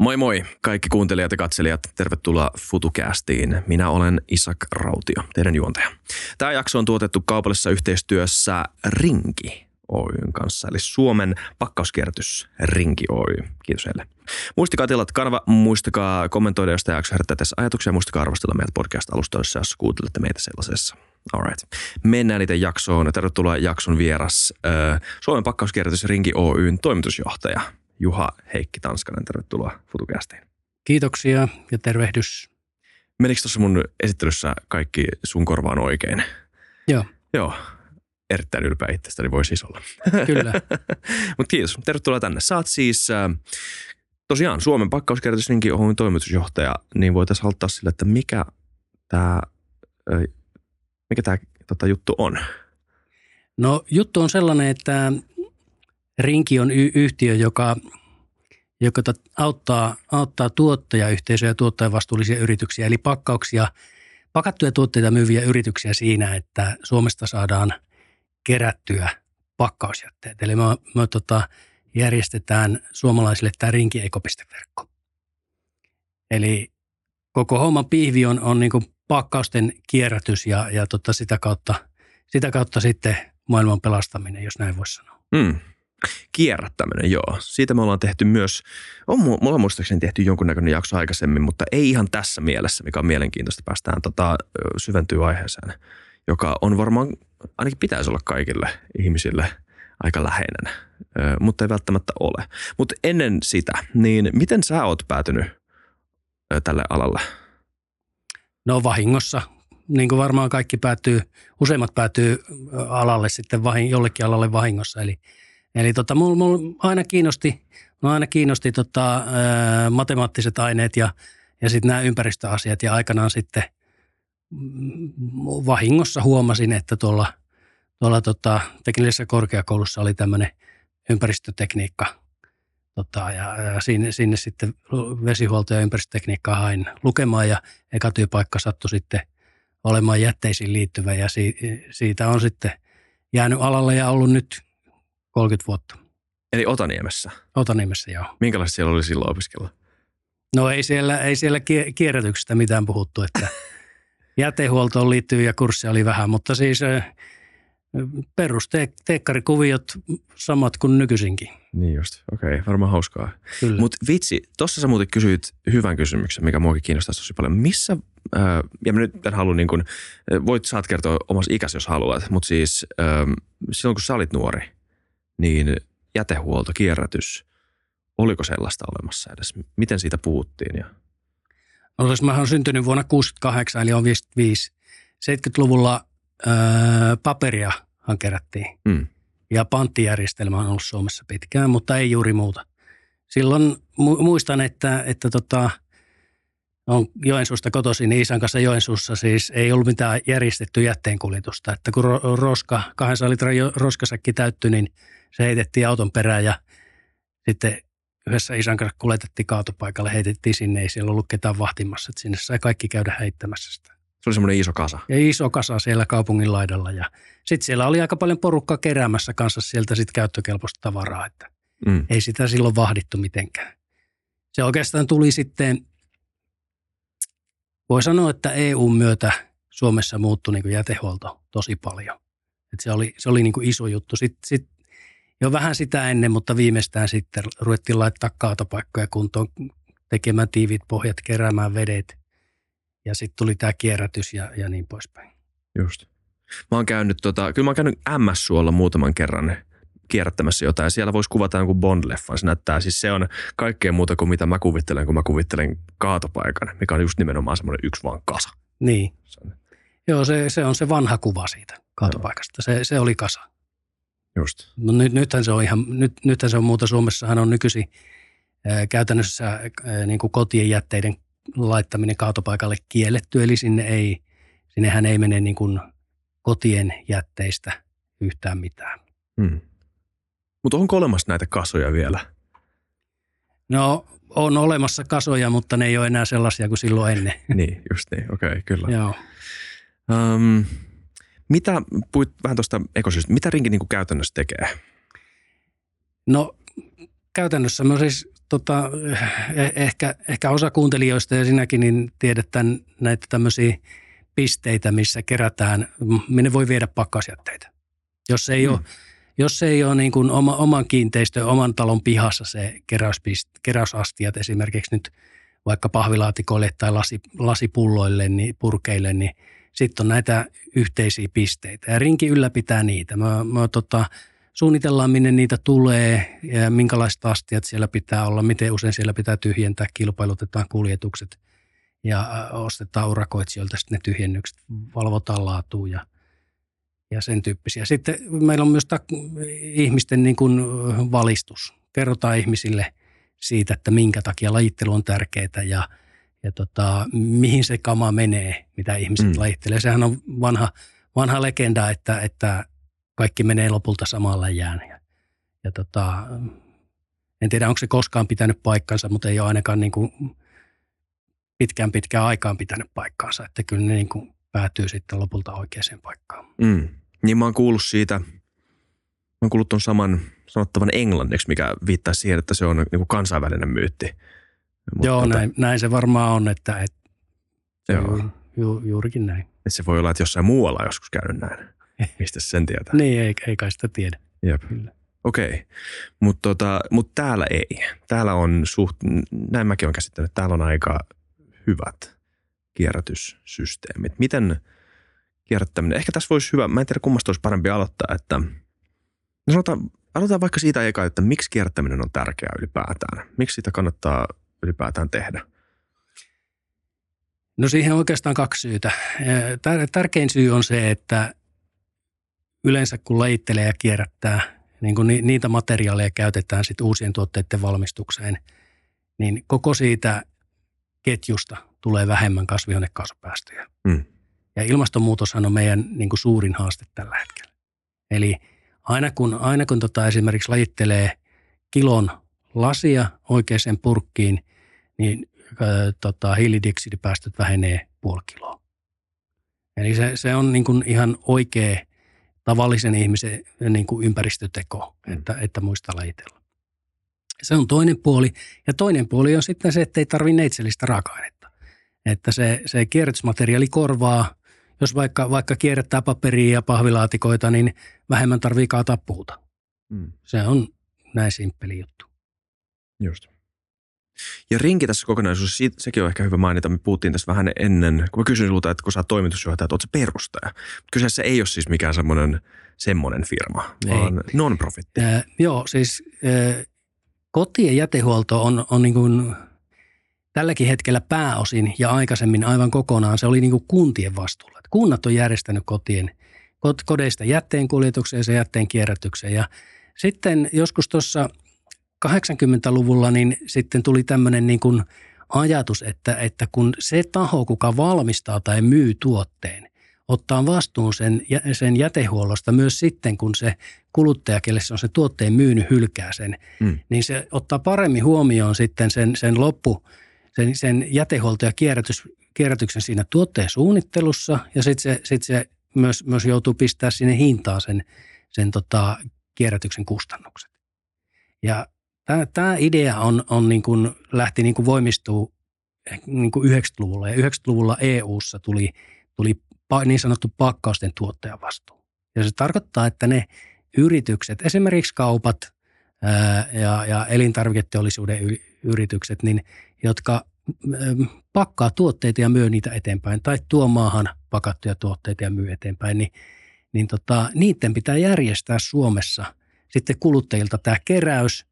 Moi moi kaikki kuuntelijat ja katselijat, tervetuloa FutuCastiin. Minä olen Isak Rautio, teidän juontaja. Tämä jakso on tuotettu kaupallisessa yhteistyössä Rinki Oyn kanssa, eli Suomen pakkauskierrätys Rinki Oy. Kiitos heille. Muistakaa tilata kanava, muistakaa kommentoida, jos tämä jakso herättää tässä ajatuksia, muistakaa arvostella meitä podcast-alustoissa, jos kuuntelette meitä sellaisessa. Alright. Mennään itse jaksoon. Tervetuloa jakson vieras Suomen pakkauskierrätys Rinki Oyn toimitusjohtaja Juha Heikki Tanskanen. Tervetuloa FutuCastiin. Kiitoksia ja tervehdys. Menikö tuossa mun esittelyssä kaikki sun korvaan oikein? Joo. Joo, erittäin ylpeä itsestäni voi siis olla. Kyllä. Mutta kiitos, tervetuloa tänne. Saat siis äh, tosiaan Suomen pakkauskierrätyslinkin Oyn toimitusjohtaja, niin voitaisiin aloittaa sille, että mikä tämä äh, mikä tää, tota, juttu on? No juttu on sellainen, että Rinki on y- yhtiö, joka, joka tot, auttaa, auttaa tuottajayhteisöjä ja tuottajavastuullisia yrityksiä, eli pakkauksia, pakattuja tuotteita myyviä yrityksiä siinä, että Suomesta saadaan kerättyä pakkausjätteet. Eli me, me tota, järjestetään suomalaisille tämä Rinki ekopisteverkko. Eli koko homman pihvi on, on niin pakkausten kierrätys ja, ja tota sitä, kautta, sitä kautta sitten maailman pelastaminen, jos näin voisi sanoa. Mm. Kierrättäminen, joo. Siitä me ollaan tehty myös, on mulla muistaakseni tehty jonkunnäköinen jakso aikaisemmin, mutta ei ihan tässä mielessä, mikä on mielenkiintoista. Päästään tota, syventyä aiheeseen, joka on varmaan, ainakin pitäisi olla kaikille ihmisille aika läheinen, mutta ei välttämättä ole. Mutta ennen sitä, niin miten sä oot päätynyt tälle alalle? No vahingossa, niin kuin varmaan kaikki päätyy, useimmat päätyy alalle sitten vahin, jollekin alalle vahingossa. Eli, eli tota, mulla, mulla aina kiinnosti, mulla aina kiinnosti tota, ää, matemaattiset aineet ja, ja sitten nämä ympäristöasiat. Ja aikanaan sitten vahingossa huomasin, että tuolla, tuolla tota, teknillisessä korkeakoulussa oli tämmöinen ympäristötekniikka Tota, ja, ja sinne, sinne sitten vesihuolto- ja ympäristötekniikkaa hain lukemaan ja eka työpaikka sattui sitten olemaan jätteisiin liittyvä ja si, siitä on sitten jäänyt alalle ja ollut nyt 30 vuotta. Eli Otaniemessä? Otaniemessä, joo. Minkälaista siellä oli silloin opiskella? No ei siellä, ei siellä kierrätyksestä mitään puhuttu, että jätehuoltoon liittyviä kursseja oli vähän, mutta siis perusteekkarikuviot samat kuin nykyisinkin. Niin just, okei, okay, varmaan hauskaa. Mutta vitsi, tuossa sä muuten kysyit hyvän kysymyksen, mikä muakin kiinnostaa tosi paljon. Missä, äh, ja mä nyt en halua niin kuin, voit saat kertoa omassa ikäsi, jos haluat, mutta siis äh, silloin kun sä olit nuori, niin jätehuolto, kierrätys, oliko sellaista olemassa edes? Miten siitä puhuttiin? Ja... No, siis mä olen syntynyt vuonna 68, eli on 55. 70-luvulla öö, paperiahan kerättiin. Mm. Ja panttijärjestelmä on ollut Suomessa pitkään, mutta ei juuri muuta. Silloin mu- muistan, että, että tota, on Joensuusta kotoisin, niin isän kanssa Joensuussa siis ei ollut mitään järjestetty jätteenkuljetusta. Että kun ro- roska, 200 litran roskasäkki täyttyi, niin se heitettiin auton perään ja sitten yhdessä isän kanssa kuljetettiin kaatopaikalle, heitettiin sinne, ei siellä ollut ketään vahtimassa, että sinne sai kaikki käydä heittämässä sitä. Se oli semmoinen iso kasa. Ja iso kasa siellä kaupungin laidalla. Ja sitten siellä oli aika paljon porukkaa keräämässä kanssa sieltä sit käyttökelpoista tavaraa, että mm. ei sitä silloin vahdittu mitenkään. Se oikeastaan tuli sitten, voi sanoa, että EUn myötä Suomessa muuttui niin jätehuolto tosi paljon. Et se oli, se oli niin iso juttu. Sitten sit, jo vähän sitä ennen, mutta viimeistään sitten ruvettiin laittaa kaatopaikkoja kuntoon, tekemään tiivit pohjat, keräämään vedet – ja sitten tuli tämä kierrätys ja, ja niin poispäin. Just. Mä oon käynyt, tota, kyllä mä oon käynyt MS-suolla muutaman kerran kierrättämässä jotain. Siellä voisi kuvata jonkun Bond-leffan. Se näyttää, siis se on kaikkea muuta kuin mitä mä kuvittelen, kun mä kuvittelen kaatopaikan, mikä on just nimenomaan semmoinen yksi vaan kasa. Niin. Se on. Joo, se, se on se vanha kuva siitä kaatopaikasta. Se, se oli kasa. Just. No nyt, nythän se on ihan, nyt, nythän se on muuta. Suomessahan on nykyisin ää, käytännössä ää, niin kuin kotien jätteiden laittaminen kaatopaikalle kielletty, eli sinne ei, sinnehän ei mene niin kuin kotien jätteistä yhtään mitään. Hmm. Mutta onko olemassa näitä kasoja vielä? No on olemassa kasoja, mutta ne ei ole enää sellaisia kuin silloin ennen. niin, just niin, okei, okay, kyllä. Joo. Um, mitä, puhuit vähän tuosta ekosysteemistä, mitä rinki niin käytännössä tekee? No käytännössä me siis tota, eh, ehkä, ehkä osa kuuntelijoista ja sinäkin niin tiedät tämän, näitä tämmöisiä pisteitä, missä kerätään, minne voi viedä pakkasjätteitä. Jos ei mm. ole, jos ei ole niin kuin oma, oman kiinteistön, oman talon pihassa se keräysastiat esimerkiksi nyt vaikka pahvilaatikoille tai lasi, lasipulloille, niin purkeille, niin sitten on näitä yhteisiä pisteitä. Ja rinki ylläpitää niitä. Mä, mä tota, suunnitellaan, minne niitä tulee ja minkälaiset astiat siellä pitää olla, miten usein siellä pitää tyhjentää, kilpailutetaan kuljetukset ja ostetaan urakoitsijoilta sitten ne tyhjennykset, valvotaan laatua ja, ja sen tyyppisiä. Sitten meillä on myös ta- ihmisten niin kuin valistus. Kerrotaan ihmisille siitä, että minkä takia lajittelu on tärkeää ja, ja tota, mihin se kama menee, mitä ihmiset mm. lajittelee. Sehän on vanha, vanha legenda, että, että kaikki menee lopulta samalla jään. Ja, ja tota, en tiedä, onko se koskaan pitänyt paikkansa, mutta ei ole ainakaan niin kuin pitkään pitkään aikaan pitänyt paikkaansa. Että kyllä ne niin kuin päätyy sitten lopulta oikeaan paikkaan. Mm. Niin mä oon kuullut siitä, mä oon kuullut ton saman sanottavan englanniksi, mikä viittaa siihen, että se on niin kuin kansainvälinen myytti. Mutta Joo, että, näin, näin, se varmaan on, että et, Joo. Ju, ju, juurikin näin. Et se voi olla, että jossain muualla on joskus käynyt näin. Mistä sen tietää? niin, ei, ei kai sitä tiedä. Jep. Okei, okay. mutta tota, mut täällä ei. Täällä on suht, näin mäkin olen käsittänyt, täällä on aika hyvät kierrätyssysteemit. Miten kierrättäminen, ehkä tässä voisi hyvä, mä en tiedä kummasta olisi parempi aloittaa, että no sanotaan, aloitetaan vaikka siitä eka, että miksi kierrättäminen on tärkeää ylipäätään. Miksi sitä kannattaa ylipäätään tehdä? No siihen on oikeastaan kaksi syytä. Tärkein syy on se, että yleensä kun lajittelee ja kierrättää, niin kun niitä materiaaleja käytetään sitten uusien tuotteiden valmistukseen, niin koko siitä ketjusta tulee vähemmän kasvihuonekaasupäästöjä. Mm. Ja ilmastonmuutoshan on meidän niin kuin suurin haaste tällä hetkellä. Eli aina kun, aina kun tota esimerkiksi lajittelee kilon lasia oikeaan purkkiin, niin äh, tota, hiilidioksidipäästöt vähenee puoli kiloa. Eli se, se on niin kuin ihan oikea tavallisen ihmisen niin kuin ympäristöteko, mm. että, että muista lajitella. Se on toinen puoli. Ja toinen puoli on sitten se, että ei tarvitse neitsellistä raaka-ainetta. Että se, se kierrätysmateriaali korvaa, jos vaikka, vaikka kierrättää paperia ja pahvilaatikoita, niin vähemmän tarvii kaataa puuta. Mm. Se on näin simppeli juttu. Just. Ja rinki tässä kokonaisuudessa, sekin on ehkä hyvä mainita. Me puhuttiin tässä vähän ennen, kun mä kysyin sinulta, että kun sä oot toimitusjohtaja, että oot se perustaja. Kyseessä ei ole siis mikään semmoinen semmoinen firma, ei. vaan non-profitti. Äh, joo, siis äh, kotien jätehuolto on, on niin kuin tälläkin hetkellä pääosin ja aikaisemmin aivan kokonaan se oli niin kuin kuntien vastuulla. Kunnat on järjestänyt kotien, kodeista jätteenkuljetukseen ja jätteen kierrätykseen. Ja sitten joskus tuossa 80-luvulla niin sitten tuli tämmöinen niin kuin ajatus, että, että kun se taho, kuka valmistaa tai myy tuotteen, ottaa vastuun sen, sen jätehuollosta myös sitten, kun se kuluttaja, kelle se on se tuotteen myynyt, hylkää sen, mm. niin se ottaa paremmin huomioon sitten sen, sen loppu, sen, sen jätehuolto- ja kierrätys, kierrätyksen siinä tuotteen suunnittelussa ja sitten se, sit se myös, myös joutuu pistää sinne hintaan sen, sen tota, kierrätyksen kustannukset. Ja Tämä idea on, on niin kuin, lähti niin kuin voimistuu niin kuin 90-luvulla ja 90-luvulla EU:ssa tuli, tuli niin sanottu pakkausten tuottajan vastuu. Ja se tarkoittaa, että ne yritykset, esimerkiksi kaupat ää, ja, ja elintarviketeollisuuden yritykset, niin, jotka pakkaa tuotteita ja myy niitä eteenpäin tai tuo maahan pakattuja tuotteita ja myy eteenpäin, niin, niin tota, niiden pitää järjestää Suomessa sitten kuluttajilta tämä keräys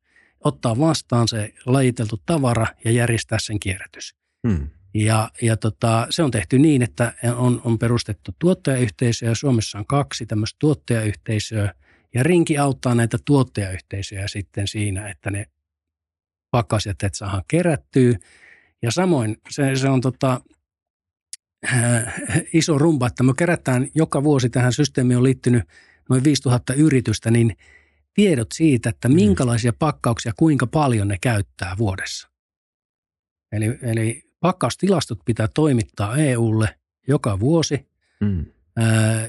ottaa vastaan se lajiteltu tavara ja järjestää sen kierrätys. Hmm. Ja, ja tota, se on tehty niin, että on, on perustettu tuottajayhteisöjä. Suomessa on kaksi tämmöistä tuottajayhteisöä. Ja Rinki auttaa näitä tuottajayhteisöjä sitten siinä, että ne pakkasjätteet saadaan kerättyä. Ja samoin se, se on tota, äh, iso rumba, että me kerätään joka vuosi tähän systeemiin on liittynyt noin 5000 yritystä, niin – tiedot siitä, että mm. minkälaisia pakkauksia kuinka paljon ne käyttää vuodessa. Eli, eli pakkaustilastot pitää toimittaa EUlle joka vuosi. Mm.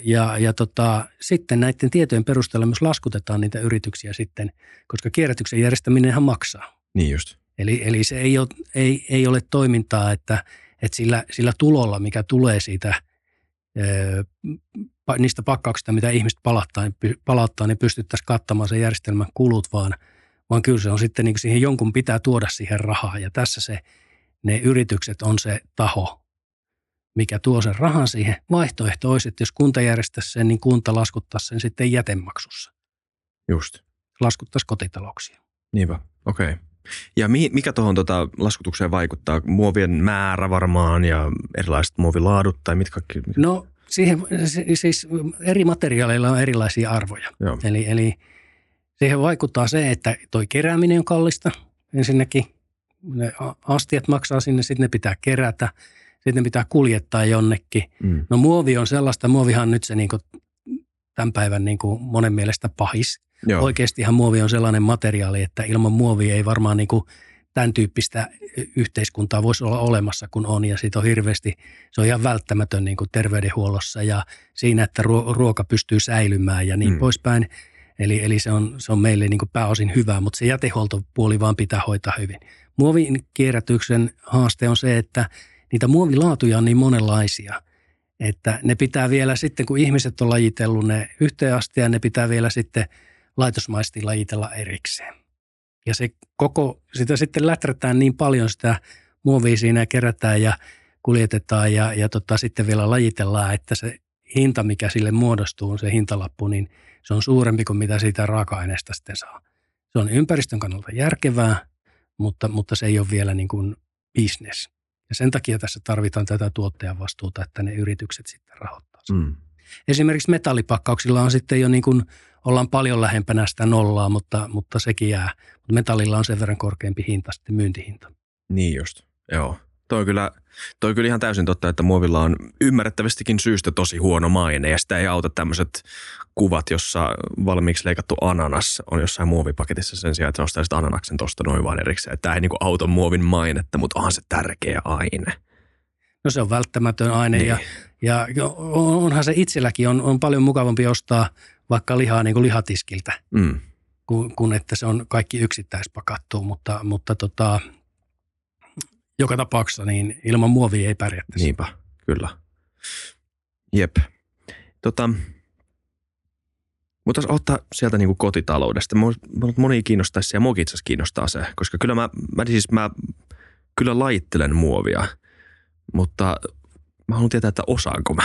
ja, ja tota, sitten näiden tietojen perusteella myös laskutetaan niitä yrityksiä sitten, koska kierrätyksen järjestäminenhän maksaa. Niin just. Eli, eli se ei ole, ei, ei ole toimintaa, että, että sillä, sillä tulolla, mikä tulee siitä niistä pakkauksista, mitä ihmiset palauttaa, niin, palauttaa, niin pystyttäisiin kattamaan se järjestelmän kulut, vaan, vaan kyllä se on sitten niin siihen jonkun pitää tuoda siihen rahaa. Ja tässä se, ne yritykset on se taho, mikä tuo sen rahan siihen. Vaihtoehto olisi, että jos kunta järjestäisi sen, niin kunta laskuttaisi sen sitten jätemaksussa. Just. Laskuttaisi kotitalouksia. Niinpä, okei. Okay. Ja mikä tuohon tota laskutukseen vaikuttaa? Muovien määrä varmaan ja erilaiset muovilaadut tai mitkä? No siihen, siis eri materiaaleilla on erilaisia arvoja. Joo. Eli, eli siihen vaikuttaa se, että toi kerääminen on kallista ensinnäkin. Ne astiat maksaa sinne, sitten ne pitää kerätä, sitten ne pitää kuljettaa jonnekin. Mm. No muovi on sellaista, muovihan on nyt se niin kuin tämän päivän niin kuin monen mielestä pahis. Joo. Oikeastihan muovi on sellainen materiaali, että ilman muovia ei varmaan niin kuin tämän tyyppistä yhteiskuntaa voisi olla olemassa kuin on. Ja siitä on hirveästi, se on ihan välttämätön niin kuin terveydenhuollossa ja siinä, että ruoka pystyy säilymään ja niin mm. poispäin. Eli, eli se, on, se on meille niin kuin pääosin hyvä, mutta se jätehuoltopuoli vaan pitää hoitaa hyvin. Muovin kierrätyksen haaste on se, että niitä muovilaatuja on niin monenlaisia – että ne pitää vielä sitten, kun ihmiset on lajitellut ne yhteen asti, ja ne pitää vielä sitten laitosmaisesti lajitella erikseen. Ja se koko, sitä sitten läträtään niin paljon sitä muovia siinä kerätään ja kuljetetaan ja, ja tota, sitten vielä lajitellaan, että se hinta, mikä sille muodostuu, se hintalappu, niin se on suurempi kuin mitä siitä raaka-aineesta sitten saa. Se on ympäristön kannalta järkevää, mutta, mutta se ei ole vielä niin kuin business. Ja sen takia tässä tarvitaan tätä tuottajan vastuuta, että ne yritykset sitten rahoittaa. Mm. Esimerkiksi metallipakkauksilla on sitten jo niin kuin, ollaan paljon lähempänä sitä nollaa, mutta, mutta sekin jää. Metallilla on sen verran korkeampi hinta sitten myyntihinta. Niin just, joo. Toi on, kyllä, toi on kyllä ihan täysin totta, että muovilla on ymmärrettävästikin syystä tosi huono maine ja sitä ei auta tämmöiset kuvat, jossa valmiiksi leikattu ananas on jossain muovipaketissa sen sijaan, että nostaisit ananaksen tuosta noin vaan erikseen. Tämä ei niin kuin auta muovin mainetta, mutta onhan se tärkeä aine. No se on välttämätön aine niin. ja, ja onhan se itselläkin on, on paljon mukavampi ostaa vaikka lihaa niin kuin lihatiskiltä, mm. kun, kun että se on kaikki yksittäispakattu, mutta, mutta tota, joka tapauksessa niin ilman muovia ei pärjättäisi. Niinpä, kyllä. Jep. Tota, mutta ottaa sieltä niin kuin kotitaloudesta. Moni kiinnostaisi ja muakin itse kiinnostaa se, koska kyllä mä, mä, siis mä kyllä laittelen muovia, mutta mä haluan tietää, että osaanko mä.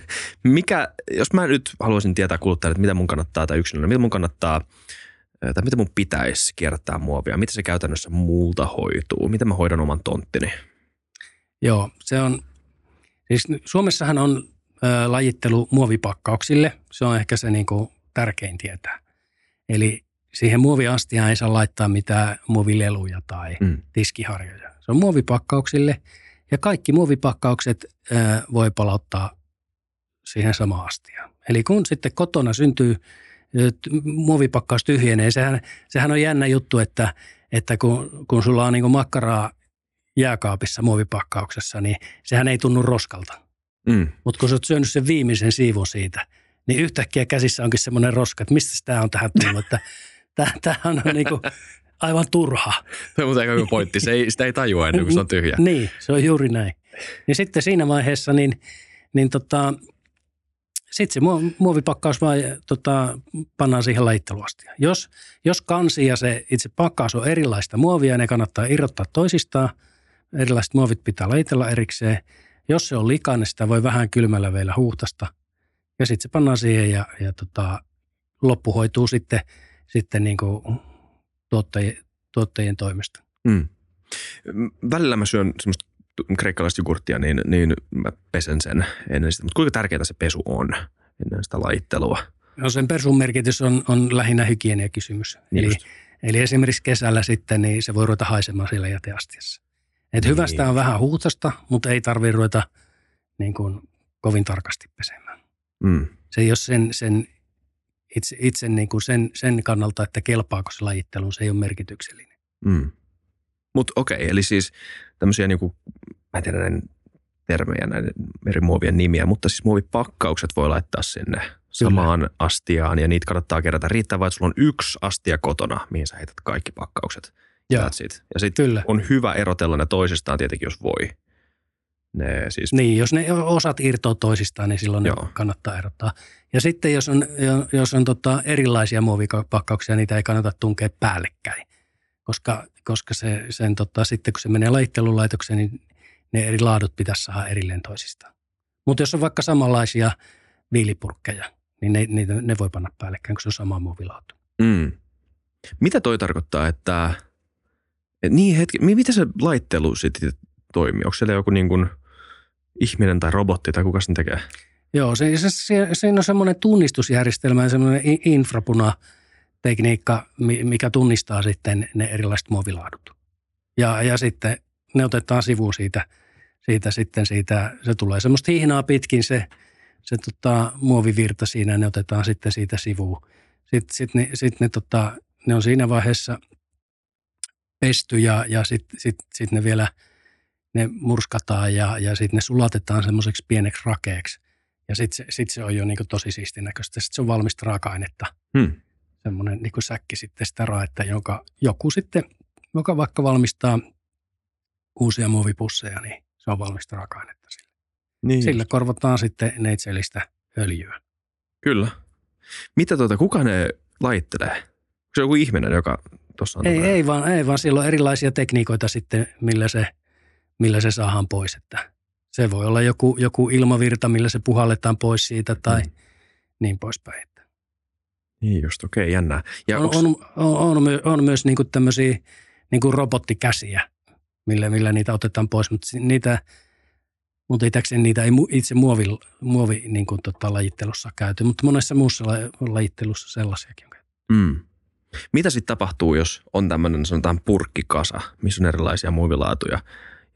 Mikä, jos mä nyt haluaisin tietää kuluttajalle, että mitä mun kannattaa tai yksilönä, mitä mun kannattaa – tai mitä mun pitäisi kierrättää muovia? Miten se käytännössä multa hoituu? Miten mä hoidan oman tonttini? Joo, se on, siis Suomessahan on ö, lajittelu muovipakkauksille. Se on ehkä se niin kuin, tärkein tietää. Eli siihen muoviastiaan ei saa laittaa mitään muovileluja tai mm. tiskiharjoja. Se on muovipakkauksille ja kaikki muovipakkaukset ö, voi palauttaa siihen samaan astiaan. Eli kun sitten kotona syntyy muovipakkaus tyhjenee. Sehän, sehän on jännä juttu, että, että kun, kun sulla on niin makkaraa jääkaapissa muovipakkauksessa, niin sehän ei tunnu roskalta. Mm. Mutta kun sä oot syönyt sen viimeisen siivun siitä, niin yhtäkkiä käsissä onkin semmoinen roska, että mistä tämä on tähän tullut. Että tämähän on niin kuin aivan turha. Se on aika pointti. Se ei, sitä ei tajua ennen kuin se on tyhjä. Niin, se on juuri näin. Ja sitten siinä vaiheessa niin, niin tota, sitten se muovipakkaus vaan tota, pannaan siihen lajitteluastia. Jos, jos kansi ja se itse pakkaus on erilaista muovia, ne kannattaa irrottaa toisistaan. Erilaiset muovit pitää lajitella erikseen. Jos se on likainen, niin sitä voi vähän kylmällä vielä huuhtasta. Ja sitten se pannaan siihen ja, ja tota, loppu hoituu sitten, sitten niin kuin tuottajien, tuottajien toimesta. Mm. Välillä mä syön semmoista kreikkalaista jogurttia, niin, niin mä pesen sen ennen sitä. Mutta kuinka tärkeää se pesu on ennen sitä lajittelua? No sen pesun merkitys on, on lähinnä hygieniakysymys. Niin eli, eli esimerkiksi kesällä sitten niin se voi ruveta haisemaan siellä jäteastiassa. Et niin. hyvästä on vähän huutosta, mutta ei tarvitse ruveta niin kuin, kovin tarkasti pesemään. Mm. Se ole sen, sen itse, itse niin kuin sen, sen kannalta, että kelpaako se lajitteluun, se ei ole merkityksellinen. Mm. Mutta okei, okay, eli siis tämmöisiä niin kuin, mä en tiedä näiden termejä, näiden eri muovien nimiä, mutta siis muovipakkaukset voi laittaa sinne Kyllä. samaan astiaan ja niitä kannattaa kerätä. Riittää vain, että sulla on yksi astia kotona, mihin sä heität kaikki pakkaukset. It. Ja sitten kyllä. on hyvä erotella ne toisistaan tietenkin, jos voi. Ne siis, Niin, jos ne osat irtoaa toisistaan, niin silloin Joo. ne kannattaa erottaa. Ja sitten jos on, jos on tota erilaisia muovikapakkauksia, niitä ei kannata tunkea päällekkäin. Koska, koska se, sen tota, sitten kun se menee lajittelulaitokseen, niin ne eri laadut pitäisi saada erilleen toisistaan. Mutta jos on vaikka samanlaisia viilipurkkeja, niin ne, niitä, ne voi panna päällekkäin, kun se on sama muovilaatu. mm. Mitä toi tarkoittaa, että et niin hetki, mi- miten se laittelu sitten toimii? Onko siellä joku niin kuin ihminen tai robotti tai kuka sen tekee? Joo, se, se, se, siinä on semmoinen tunnistusjärjestelmä ja semmoinen infrapuna-tekniikka, mi- mikä tunnistaa sitten ne erilaiset muovilaadut. Ja, ja sitten ne otetaan sivuun siitä, siitä sitten siitä, se tulee semmoista hihnaa pitkin se, se tota, muovivirta siinä ja ne otetaan sitten siitä sivuun. Sitten sit ne, sit ne, tota, ne on siinä vaiheessa pesty ja, ja sitten sit, sit ne vielä ne murskataan ja, ja sitten ne sulatetaan semmoiseksi pieneksi rakeeksi. Ja sitten se, sit se on jo niinku tosi siistin näköistä. Sitten se on valmista raaka-ainetta, Hmm. semmoinen niinku säkki sitten sitä raetta, jonka joku sitten, joka vaikka valmistaa uusia muovipusseja, niin se on valmista raaka-ainetta sille. Niin. Sillä korvataan sitten neitsellistä öljyä. Kyllä. Mitä tuota, kuka ne laittelee? Onko se joku ihminen, joka tuossa on? Ei, ei, vaan, ei vaan siellä on erilaisia tekniikoita sitten, millä se, millä se saadaan pois. Että se voi olla joku, joku ilmavirta, millä se puhalletaan pois siitä tai Mm. niin poispäin. Että Niin just, okei, okay, jännää. Ja on, onks- on, on, on, my- on myös niinku tämmöisiä niinku robottikäsiä, millä, millä niitä otetaan pois, mutta niitä, mutta itäkseni niitä ei itse muovi, muovi niinku tota, lajittelussa käyty, mutta monessa muussa la- lajittelussa sellaisiakin on käyty. Mm. Mitä sitten tapahtuu, jos on tämmöinen sanotaan purkkikasa, missä on erilaisia muovilaatuja,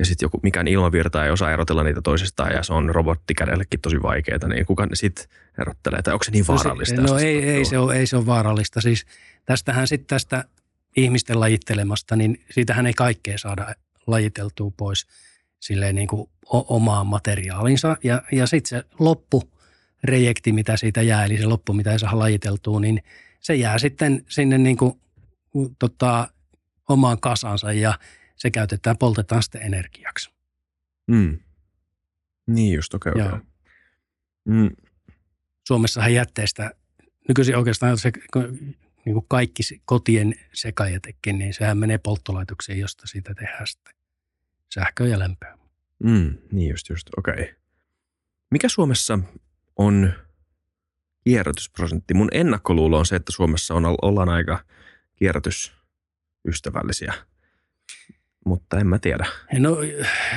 ja sitten joku mikään ilmavirta ei osaa erotella niitä toisistaan, ja se on robottikädellekin tosi vaikeaa, niin kuka ne sitten erottelee? Tai onko se niin vaarallista? No, se, no ei, ei, se ole, ei se ole vaarallista. Siis tästähän sitten tästä ihmisten lajittelemasta, niin siitähän ei kaikkea saada lajiteltua pois silleen niin kuin o- omaan materiaalinsa. Ja, ja sitten se loppu mitä siitä jää, eli se loppu, mitä ei saa lajiteltua, niin se jää sitten sinne niin kuin, tota, omaan kasansa ja se käytetään, poltetaan sitten energiaksi. Mm. Niin just, okei, okay, okei. Mm. Suomessahan jätteestä, nykyisin oikeastaan se, niin kuin kaikki kotien sekajätekin, niin sehän menee polttolaitokseen, josta siitä tehdään sitten sähköä ja lämpöä. Mm. Niin just, just, okei. Okay. Mikä Suomessa on kierrätysprosentti? Mun ennakkoluulo on se, että Suomessa on, ollaan aika kierrätysystävällisiä, mutta en mä tiedä. No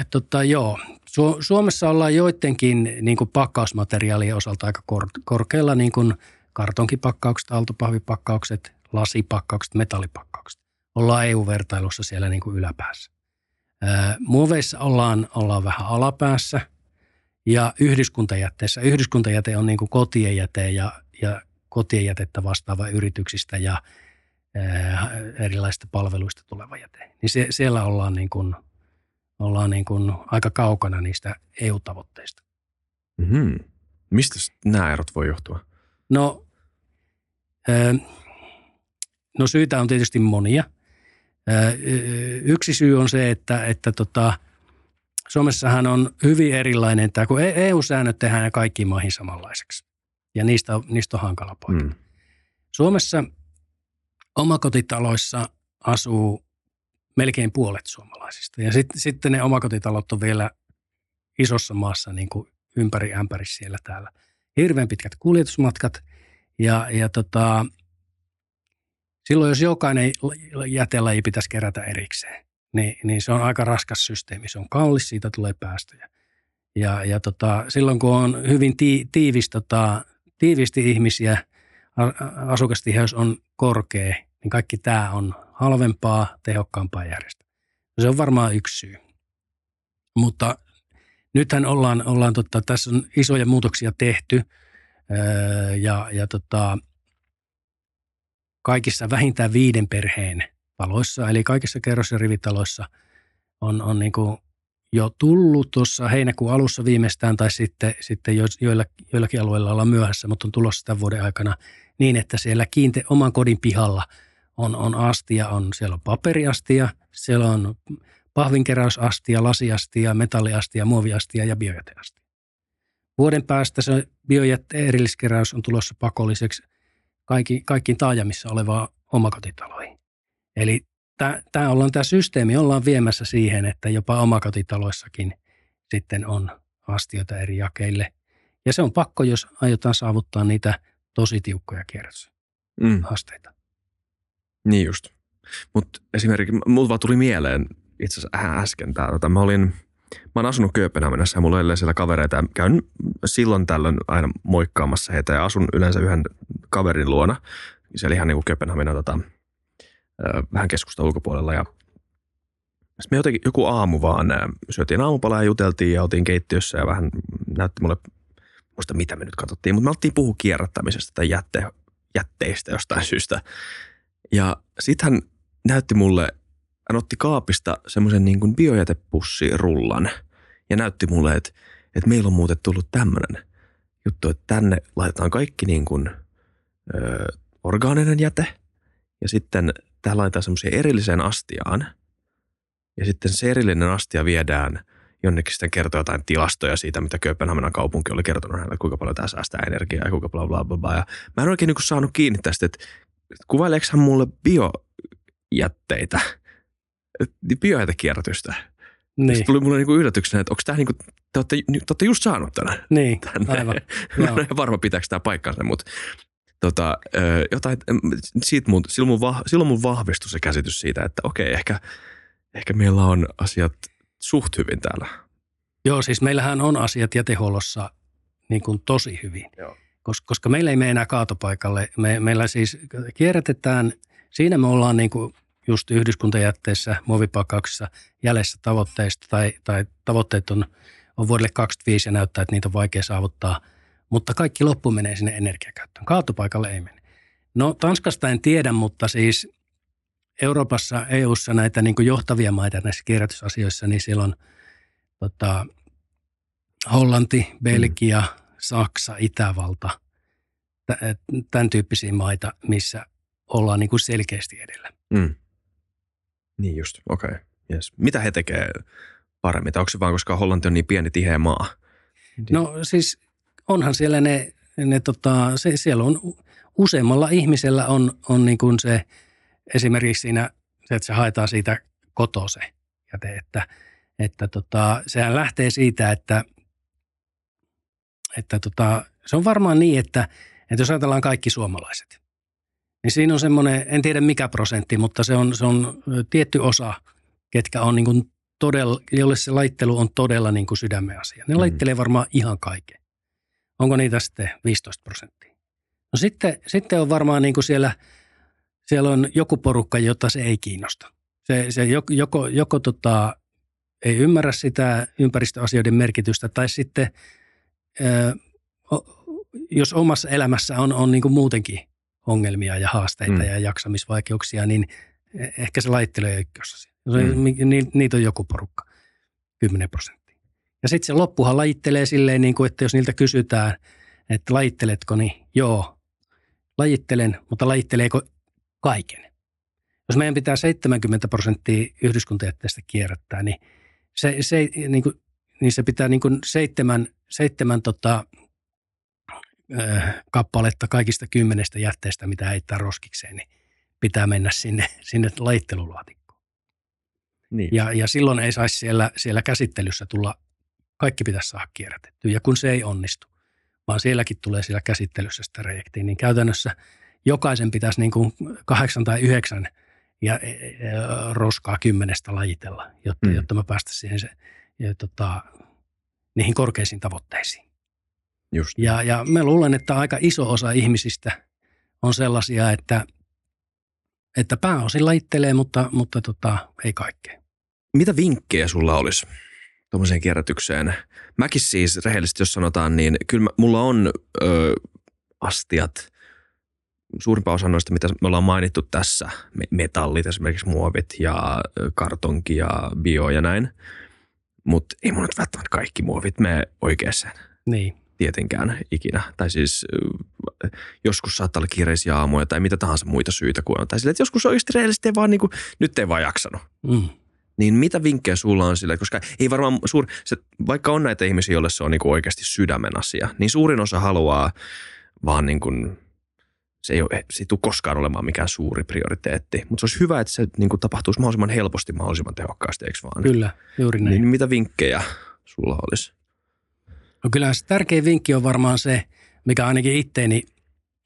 tota, joo, Su- Suomessa ollaan joidenkin niin pakkausmateriaalien osalta aika kor- korkealla, niin kuin kartonkipakkaukset, aaltopahvipakkaukset, lasipakkaukset, metallipakkaukset. Ollaan EU-vertailussa siellä niin kuin yläpäässä. Ää, muoveissa ollaan, ollaan vähän alapäässä ja yhdyskuntajätteessä. Yhdyskuntajäte on niin kuin kotien jäte ja, ja kotien jätettä vastaava yrityksistä ja erilaisista palveluista tuleva jäte. Niin se, siellä ollaan, niin kuin, ollaan niin kuin aika kaukana niistä EU-tavoitteista. Mm-hmm. Mistä nämä erot voi johtua? No, ö, no syitä on tietysti monia. Ö, Yksi syy on se, että, että tota, Suomessahan on hyvin erilainen tämä, kun EU-säännöt tehdään kaikkiin maihin samanlaiseksi. Ja niistä niistä on hankala poiketa. Mm. Suomessa omakotitaloissa asuu melkein puolet suomalaisista. Ja sitten, sitten ne omakotitalot on vielä isossa maassa niin kuin ympäri ämpäri siellä täällä. Hirveän pitkät kuljetusmatkat ja, ja tota, silloin jos jokainen jätelaji pitäisi kerätä erikseen, niin, niin se on aika raskas systeemi. Se on kallis, siitä tulee päästöjä. Ja, ja tota, silloin kun on hyvin tii, tiivis, tota, tiivisti ihmisiä, asukastiheys on korkea, niin kaikki tämä on halvempaa, tehokkaampaa järjestää. Se on varmaan yksi syy. Mutta nythän ollaan, ollaan totta, tässä on isoja muutoksia tehty ja, ja tota, kaikissa vähintään viiden perheen taloissa, eli kaikissa kerros- ja rivitaloissa on, on niin kuin jo tullut tuossa heinäkuun alussa viimeistään tai sitten, sitten joilla, joillakin alueilla ollaan myöhässä, mutta on tulossa tämän vuoden aikana niin, että siellä kiinte, oman kodin pihalla on, on astia, on, siellä on paperiastia, siellä on pahvinkeräysastia, lasiastia, metalliastia, muoviastia ja biojäteastia. Vuoden päästä se biojätteen erilliskeräys on tulossa pakolliseksi kaikki, kaikkiin taajamissa olevaa omakotitaloihin. Eli tämä ollaan tämä systeemi ollaan viemässä siihen, että jopa omakotitaloissakin sitten on astioita eri jakeille. Ja se on pakko, jos aiotaan saavuttaa niitä tosi tiukkoja kierrätysasteita. Mm. Niin just. Mutta esimerkiksi mulla vaan tuli mieleen itse asiassa äsken tämä. Tota, mä olin, mä oon asunut Kööpenhaminassa ja mulla oli siellä kavereita käyn silloin tällöin aina moikkaamassa heitä ja asun yleensä yhden kaverin luona. Siellä ihan niin kuin Kööpenhaminan tota, vähän keskusta ulkopuolella ja sitten me jotenkin joku aamu vaan syötiin aamupalaa ja juteltiin ja oltiin keittiössä ja vähän näytti mulle, muista mitä me nyt katsottiin, mutta me oltiin puhua kierrättämisestä tai jätte, jätteistä jostain syystä. Ja sitten hän näytti mulle, hän otti kaapista semmoisen niin kuin biojätepussirullan ja näytti mulle, että, että meillä on muuten tullut tämmöinen juttu, että tänne laitetaan kaikki niin kuin, ö, orgaaninen jäte ja sitten tää laitetaan semmoiseen erilliseen astiaan ja sitten se erillinen astia viedään jonnekin sitten kertoo jotain tilastoja siitä, mitä Kööpenhaminan kaupunki oli kertonut hänelle, kuinka paljon tämä säästää energiaa ja kuinka bla bla bla. bla. Ja mä en oikein niin saanut kiinni tästä, että kuvaileeko hän mulle biojätteitä, biojätekierrätystä. Niin. Sitten tuli mulle niinku yllätyksenä, että onko tämä niinku, te olette, te olette just saanut tänne. Niin, tänne. aivan. Mä en ole varma pitääkö tämä paikkansa, mutta tota, jotain, siitä mun, silloin, mun vah, silloin mun vahvistui se käsitys siitä, että okei, ehkä, ehkä meillä on asiat suht hyvin täällä. Joo, siis meillähän on asiat jätehuollossa niin kuin tosi hyvin. Joo koska, koska meillä ei mene enää kaatopaikalle. Me, meillä siis kierrätetään, siinä me ollaan niin kuin just yhdyskuntajätteessä, muovipakkauksissa jäljessä tavoitteista tai, tai tavoitteet on, on vuodelle 2025 ja näyttää, että niitä on vaikea saavuttaa. Mutta kaikki loppu menee sinne energiakäyttöön. Kaatopaikalle ei mene. No Tanskasta en tiedä, mutta siis Euroopassa, EUssa näitä niin johtavia maita näissä kierrätysasioissa, niin siellä on tota, Hollanti, Belgia, mm. Saksa, Itävalta, tämän tyyppisiä maita, missä ollaan niin kuin selkeästi edellä. Mm. Niin just, okei. Okay. Yes. Mitä he tekee paremmin? onko se vaan, koska Hollanti on niin pieni, tiheä maa? No siis onhan siellä ne, ne tota, se, siellä on useammalla ihmisellä on, on niin kuin se esimerkiksi siinä, se, että se haetaan siitä kotoa se jäte, että, että tota, sehän lähtee siitä, että että tota, se on varmaan niin, että, että jos ajatellaan kaikki suomalaiset, niin siinä on semmoinen, en tiedä mikä prosentti, mutta se on, se on tietty osa, ketkä on niin kuin todella, jolle se laittelu on todella niin kuin sydämen asia. Ne mm. laittelee varmaan ihan kaiken. Onko niitä sitten 15 prosenttia? No sitten, sitten on varmaan niin kuin siellä, siellä on joku porukka, jota se ei kiinnosta. Se, se joko, joko, joko tota, ei ymmärrä sitä ympäristöasioiden merkitystä tai sitten – jos omassa elämässä on, on niin kuin muutenkin ongelmia ja haasteita mm. ja jaksamisvaikeuksia, niin e, ehkä se laittelee ykkösasia. Mm. Niitä on joku porukka, 10 prosenttia. Ja sitten se loppuhan lajittelee silleen, niin kuin, että jos niiltä kysytään, että lajitteletko, niin joo, lajittelen, mutta lajitteleeko kaiken? Jos meidän pitää 70 prosenttia yhdyskuntajätteestä kierrättää, niin se, se, niin kuin, niin se pitää niin kuin seitsemän seitsemän tota, kappaletta kaikista kymmenestä jätteestä, mitä heittää roskikseen, niin pitää mennä sinne, sinne laittelulaatikkoon. Niin. Ja, ja silloin ei saisi siellä, siellä käsittelyssä tulla, kaikki pitäisi saada kierrätettyä. Ja kun se ei onnistu, vaan sielläkin tulee siellä käsittelyssä sitä projektia, niin käytännössä jokaisen pitäisi niin kuin kahdeksan tai yhdeksän ja, ja, e, ja roskaa kymmenestä lajitella, jotta, mm. jotta me päästäisiin siihen se, ja, tota, niihin korkeisiin tavoitteisiin. Just. Ja, ja mä luulen, että aika iso osa ihmisistä on sellaisia, että, että pääosin laittelee, mutta, mutta tota, ei kaikkea. Mitä vinkkejä sulla olisi tuommoiseen kierrätykseen? Mäkin siis rehellisesti, jos sanotaan, niin kyllä mulla on ö, astiat, suurimpaa osa noista, mitä me ollaan mainittu tässä, metallit, esimerkiksi muovit ja kartonki ja bio ja näin – mutta ei mun nyt välttämättä kaikki muovit mene oikeaan. Niin. tietenkään ikinä. Tai siis joskus saattaa olla kiireisiä aamuja tai mitä tahansa muita syitä kuin on. Tai sille, että joskus oikeasti reellisesti vaan niin kuin, nyt ei vaan jaksanut. Mm. Niin mitä vinkkejä sulla on sille, koska ei varmaan suur, se, vaikka on näitä ihmisiä, joille se on niin kuin oikeasti sydämen asia, niin suurin osa haluaa vaan niin kuin, se ei, ole, se ei tule koskaan olemaan mikään suuri prioriteetti. Mutta se olisi hyvä, että se niin kuin tapahtuisi mahdollisimman helposti, mahdollisimman tehokkaasti, eikö vaan? Kyllä, juuri näin. Niin mitä vinkkejä sulla olisi? No kyllähän se tärkein vinkki on varmaan se, mikä ainakin itteeni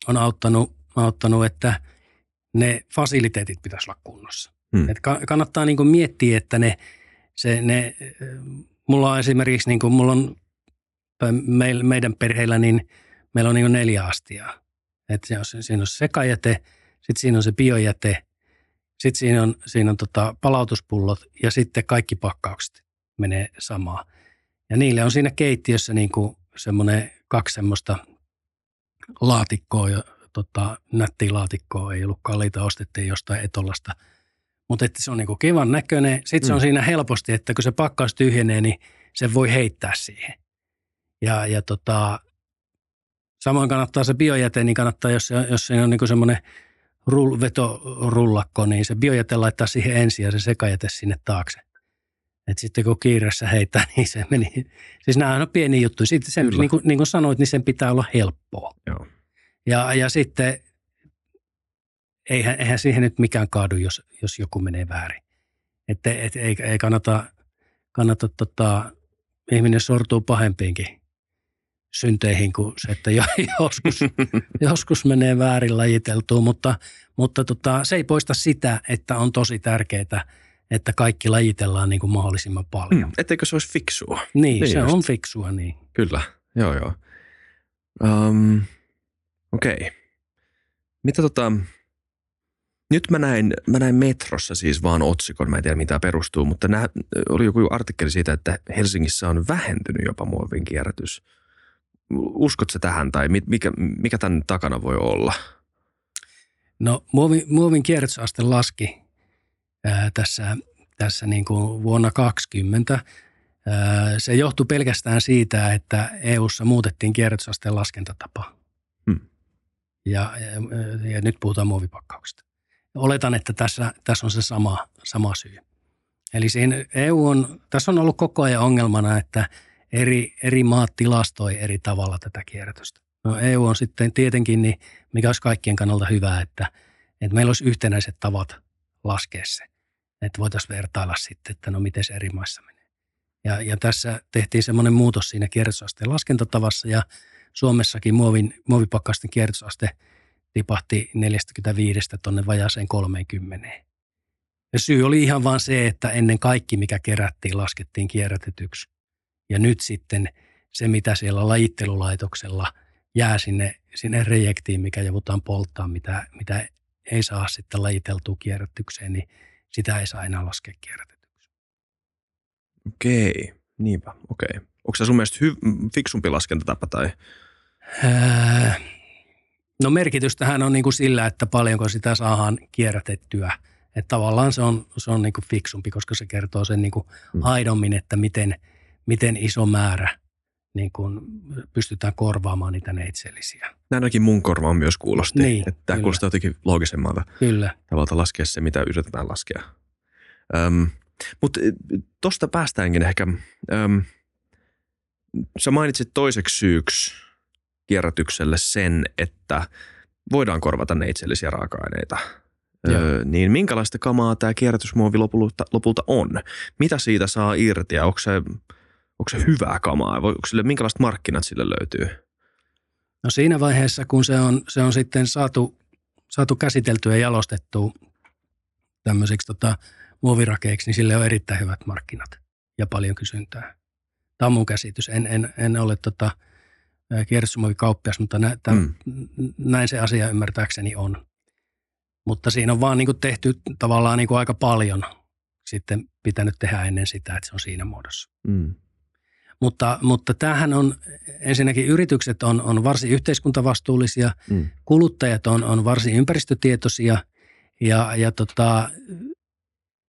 on auttanut, auttanut että ne fasiliteetit pitäisi olla kunnossa. Hmm. Et kannattaa niin kuin miettiä, että ne, se, ne, mulla on esimerkiksi, niin kuin mulla on meidän perheellä, niin meillä on niin kuin neljä astiaa. Et siinä, on, siinä on sekajäte, sitten siinä on se biojäte, sitten siinä on, siinä on tota palautuspullot ja sitten kaikki pakkaukset menee samaan. Ja niille on siinä keittiössä niin kuin semmoinen kaksi semmoista laatikkoa, tota, nättiä laatikkoa, ei ollut kalliita, ostettiin jostain etolasta. Mutta että se on niin kuin kivan näköinen. Sitten mm. se on mm. siinä helposti, että kun se pakkaus tyhjenee, niin se voi heittää siihen. Ja, ja tota, samoin kannattaa se biojäte, niin kannattaa, jos, jos se on niin semmoinen rull, vetorullakko, niin se biojäte laittaa siihen ensin ja se sekajäte sinne taakse. Et sitten kun kiireessä heittää, niin se meni. Siis nämä on pieni juttu. Sitten sen, niin, kuin, niin kuin sanoit, niin sen pitää olla helppoa. Joo. Ja, ja sitten eihän, eihän siihen nyt mikään kaadu, jos, jos joku menee väärin. Että et, ei, ei kannata, kannata tota, ihminen sortuu pahempiinkin synteihin kuin se, että joskus, joskus menee väärin lajiteltua, mutta, mutta tota, se ei poista sitä, että on tosi tärkeää – että kaikki lajitellaan niin kuin mahdollisimman paljon. Mm, etteikö se olisi fiksua? Niin, niin se just. on fiksua, niin. Kyllä, joo joo. Um, Okei. Okay. Mitä tota, nyt mä näin, mä näin metrossa siis vaan otsikon, mä en tiedä mitä perustuu, mutta nää, oli joku artikkeli siitä, että Helsingissä on vähentynyt jopa muovin kierrätys. Uskotko tähän tai mikä, mikä tämän takana voi olla? No muovin, muovin kierrätysaste laski tässä, tässä niin kuin vuonna 2020. Se johtui pelkästään siitä, että EU:ssa muutettiin kierrätysasteen laskentatapa. Hmm. Ja, ja, ja nyt puhutaan muovipakkauksista. Oletan, että tässä, tässä on se sama, sama syy. Eli siinä EU on, tässä on ollut koko ajan ongelmana, että eri, eri maat tilastoi eri tavalla tätä kierrätystä. No EU on sitten tietenkin, niin mikä olisi kaikkien kannalta hyvä, että, että meillä olisi yhtenäiset tavat laskea se että voitaisiin vertailla sitten, että no miten se eri maissa menee. Ja, ja tässä tehtiin semmoinen muutos siinä kierrätysasteen laskentatavassa ja Suomessakin muovin, muovipakkasten kierrätysaste tipahti 45 tuonne vajaaseen 30. Ja syy oli ihan vaan se, että ennen kaikki, mikä kerättiin, laskettiin kierrätetyksi. Ja nyt sitten se, mitä siellä lajittelulaitoksella jää sinne, sinne rejektiin, mikä joudutaan polttaa, mitä, mitä ei saa sitten lajiteltua kierrätykseen, niin sitä ei saa enää laskea kierrätetyksi. Okei, niinpä, okei. Onko se sun mielestä hy- fiksumpi laskentatapa tai? Öö, no merkitystähän on niin kuin sillä, että paljonko sitä saadaan kierrätettyä. Että tavallaan se on, se on niin kuin fiksumpi, koska se kertoo sen niin kuin hmm. aidommin, että miten, miten iso määrä niin kuin pystytään korvaamaan niitä neitsellisiä. Näin ainakin mun korvaan myös kuulosti. Niin, että tämä kuulostaa jotenkin loogisemmalta kyllä. tavalta laskea se, mitä yritetään laskea. Öm, mutta e, tuosta päästäänkin ehkä. Öm, sä mainitsit toiseksi syyksi kierrätykselle sen, että voidaan korvata neitsellisiä raaka-aineita. Öö, niin minkälaista kamaa tämä kierrätysmuovi lopulta, lopulta on? Mitä siitä saa irti ja onko se – onko se hyvää kamaa? Onko sille, minkälaiset markkinat sille löytyy? No siinä vaiheessa, kun se on, se on sitten saatu, saatu käsiteltyä ja jalostettua tämmöiseksi tota, muovirakeiksi, niin sille on erittäin hyvät markkinat ja paljon kysyntää. Tämä on mun käsitys. En, en, en ole tota, kierrätysmuovikauppias, mutta nä, tämän, mm. näin se asia ymmärtääkseni on. Mutta siinä on vaan niin kuin tehty tavallaan niin kuin aika paljon sitten pitänyt tehdä ennen sitä, että se on siinä muodossa. Mm. Mutta, mutta tämähän on, ensinnäkin yritykset on, on varsin yhteiskuntavastuullisia, mm. kuluttajat on, on varsin ympäristötietoisia ja, ja tota,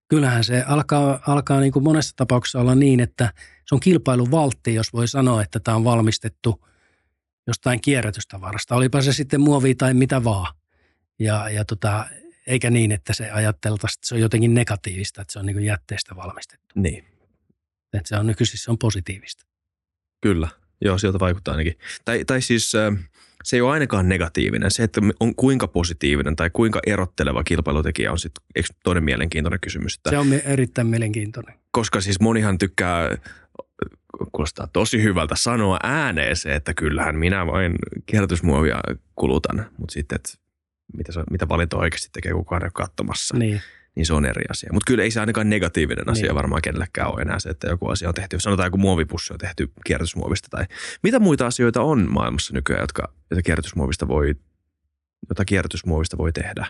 kyllähän se alkaa, alkaa niin kuin monessa tapauksessa olla niin, että se on kilpailuvaltti, jos voi sanoa, että tämä on valmistettu jostain kierrätystavarasta, olipa se sitten muovi tai mitä vaan. Ja, ja tota, eikä niin, että se ajatteltaisiin, että se on jotenkin negatiivista, että se on niin jätteestä valmistettu. Niin, Että se on nykyisin se on positiivista. kyllä. Joo, sieltä vaikuttaa ainakin. Tai, tai siis äh, se ei ole ainakaan negatiivinen. Se, että on kuinka positiivinen tai kuinka erotteleva kilpailutekijä on sitten toinen mielenkiintoinen kysymys. Että, Se on erittäin mielenkiintoinen. koska siis monihan tykkää, kuulostaa tosi hyvältä sanoa ääneen se, että kyllähän minä vain kierrätysmuovia kulutan. Mutta sitten, että mitä, se, mitä valinta oikeasti tekee kukaan ei ole katsomassa, niin. Niin. niin se on eri asia. Mutta kyllä ei se ainakaan negatiivinen asia Niin. varmaan kenellekään ole enää se, että joku asia on tehty. Sanotaan joku muovipussi on tehty kierrätysmuovista tai mitä muita asioita on maailmassa nykyään, jotka, joita kierrätysmuovista voi, jota kierrätysmuovista voi tehdä.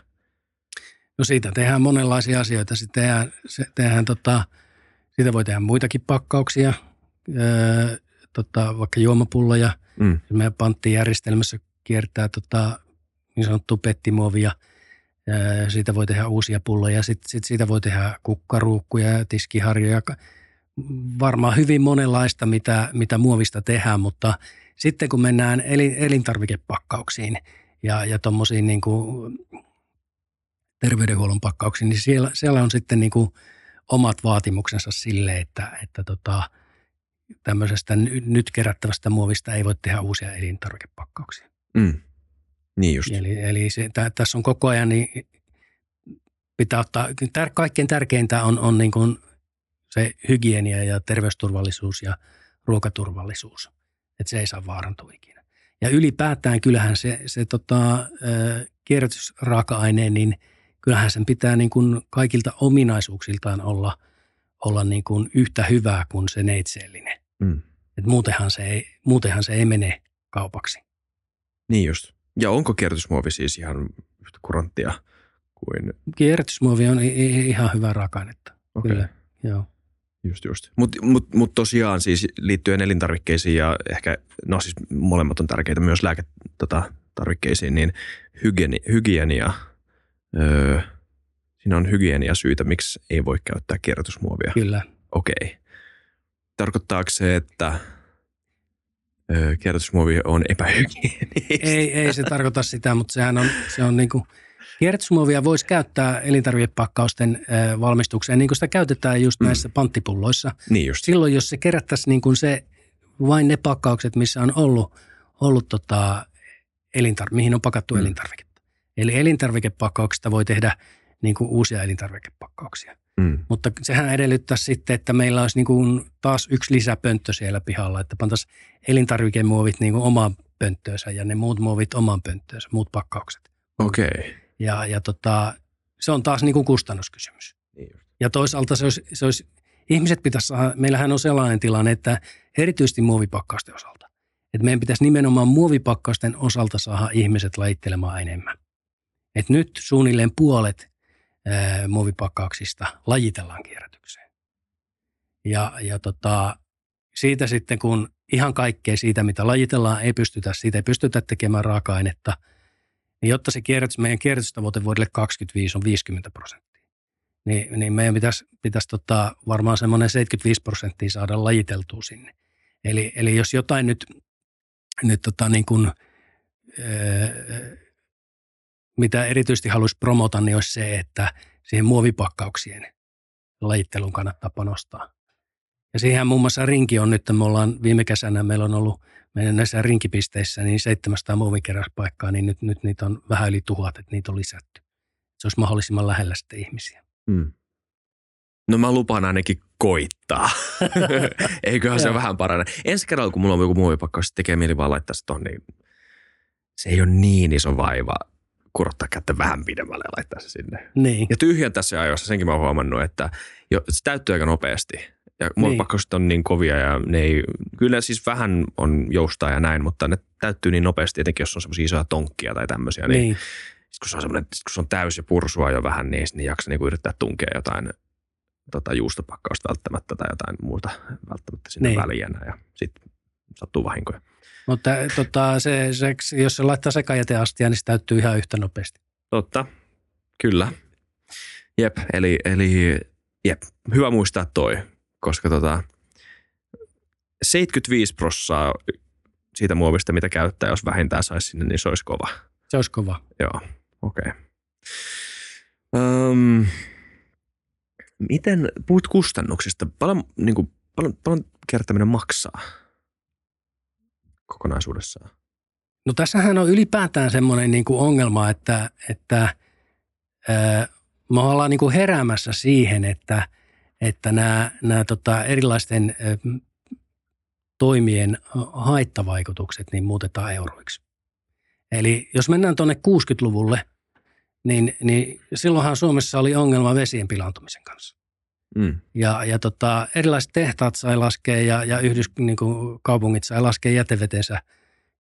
No siitä tehdään monenlaisia asioita. Sitten tehdään, se, tehdään tota, siitä voi tehdä muitakin pakkauksia, öö, tota, vaikka juomapulloja. Mm. Meidän panttijärjestelmässä kiertää tota, niin sanottua pettimuovia. Öö, siitä voi tehdä uusia pulloja. Sitten sit siitä voi tehdä kukkaruukkuja ja tiskiharjoja. Varmaan hyvin monenlaista, mitä, mitä muovista tehdään, mutta sitten kun mennään elin, elintarvikepakkauksiin ja, ja tuommoisiin niin kuin terveydenhuollon pakkauksiin, niin siellä, siellä on sitten niin kuin omat vaatimuksensa sille, että, että tota, tämmöisestä ny- nyt kerättävästä muovista ei voi tehdä uusia elintarvikepakkauksia. Mm. Niin just. Eli, eli se, tä, tässä on koko ajan, niin pitää ottaa, tär, kaikkein tärkeintä on, on niin kuin se hygienia ja terveysturvallisuus ja ruokaturvallisuus, että se ei saa vaarantua ikinä. Ja ylipäätään kyllähän se, se tota, kierrätysraaka-aineen, niin kyllähän sen pitää niin kuin kaikilta ominaisuuksiltaan olla, olla niin kuin yhtä hyvää kuin se neitseellinen. Mm. Et muutenhan, se ei, muutenhan se ei mene kaupaksi. Niin just. Ja onko kierrätysmuovi siis ihan yhtä kuranttia kuin... Kierrätysmuovi on ihan hyvä raaka-ainetta. Okay. Kyllä. Joo. Just just. Mutta mut, mut tosiaan siis liittyen elintarvikkeisiin ja ehkä, no siis molemmat on tärkeitä myös lääketarvikkeisiin, tota, tarvikkeisiin, niin hygieni, hygienia, öö, siinä on hygienia syitä, miksi ei voi käyttää kierrätysmuovia. Kyllä. Okei. Tarkoittaako se, että öö, kierrätysmuovi on epähygienistä? Ei, ei se tarkoita sitä, mutta sehän on, se on niin kuin, kierrätysmuovia voisi käyttää elintarvikepakkausten ö, valmistukseen, niin kuin sitä käytetään just Mm. näissä panttipulloissa. Niin just. Silloin, jos se kerättäisiin niin kuin se, vain ne pakkaukset, missä on ollut, ollut tota, elintar- mihin on pakattu Mm. mm. elintarviketta. Eli elintarvikepakkauksista voi tehdä niin kuin uusia elintarvikepakkauksia. Mm. Mutta sehän edellyttää sitten, että meillä olisi niin kuin taas yksi lisäpönttö siellä pihalla, että pantaisiin elintarvikemuovit niin kuin omaan pönttöönsä ja ne muut muovit omaan pönttöönsä, muut pakkaukset. Okei. Okay. Ja, ja tota, se on taas niin kuin kustannuskysymys. Niin. Ja toisaalta se olisi, se olisi, ihmiset pitäisi saada, meillähän on sellainen tilanne, että erityisesti muovipakkausten osalta, että meidän pitäisi nimenomaan muovipakkausten osalta saada ihmiset lajittelemaan enemmän. Et nyt suunnilleen puolet muovipakkauksista lajitellaan kierrätykseen. Ja, ja tota, siitä sitten, kun ihan kaikkea siitä, mitä lajitellaan, ei pystytä, siitä ei pystytä tekemään raaka-ainetta, niin jotta se kierrätys, meidän kierrätystavoite vuodelle 2025 on 50 prosenttia, niin, niin meidän pitäisi, pitäisi tota, varmaan semmoinen 75 prosenttia saada lajiteltua sinne. Eli, eli jos jotain nyt, nyt tota niin kuin, öö, mitä erityisesti haluaisi promota, niin olisi se, että siihen muovipakkauksien lajitteluun kannattaa panostaa. Ja siihen muun muassa rinki on nyt, me ollaan viime kesänä, meillä on ollut meidän näissä rinkipisteissä niin 700 muovikeräyspaikkaa, niin nyt, nyt niitä on vähän yli tuhat, että niitä on lisätty. Se olisi mahdollisimman lähellä sitten ihmisiä. Mm. No mä lupaan ainakin koittaa. Eiköhän se vähän parane. Ensi kerralla, kun mulla on joku muovipakkaus, tekee mieli vaan laittaa se tonne, niin se ei ole niin iso vaiva kurottaa kättä vähän pidemmälle ja laittaa se sinne. Niin, Ja tyhjentää se ajoissa, senkin mä oon huomannut, että jo, se täyttyy aika nopeasti. Ja muovipakkaukset on niin kovia ja ne ei, kyllä siis vähän on joustaa ja näin, mutta ne täyttyy niin nopeasti, etenkin jos on semmoisia isoja tonkkia tai tämmöisiä. Niin, niin. sit kun se on semmoinen, kun se on täys ja pursua jo vähän, niin, sit niin jaksa niinku yrittää tunkea jotain tota, juustopakkausta välttämättä tai jotain muuta välttämättä sinne Niin. väliin ja sitten sattuu vahinkoja. Mutta tota, se, se, jos se laittaa sekajäteastia, niin se täyttyy ihan yhtä nopeasti. Totta, kyllä. Jep, eli, eli jep, hyvä muistaa toi, koska tota, 75 prossaa siitä muovista, mitä käyttää, jos vähintään saisi sinne, niin se olisi kova. Se olisi kova. Joo, okei. Okay. Um, miten, puhut kustannuksista, paljon, niin kuin, paljon, paljon kierrättäminen maksaa kokonaisuudessaan? No tässähän on ylipäätään semmoinen niin kuin ongelma, että, että ää, me ollaan niin kuin heräämässä siihen, että, että nämä, nämä tota erilaisten toimien haittavaikutukset niin muutetaan euroiksi. Eli jos mennään tuonne 60-luvulle, niin, niin silloinhan Suomessa oli ongelma vesien pilaantumisen kanssa. Mm. Ja, ja tota, erilaiset tehtaat sai laskea ja, ja yhdys, niin kuin kaupungit sai laskea jätevetensä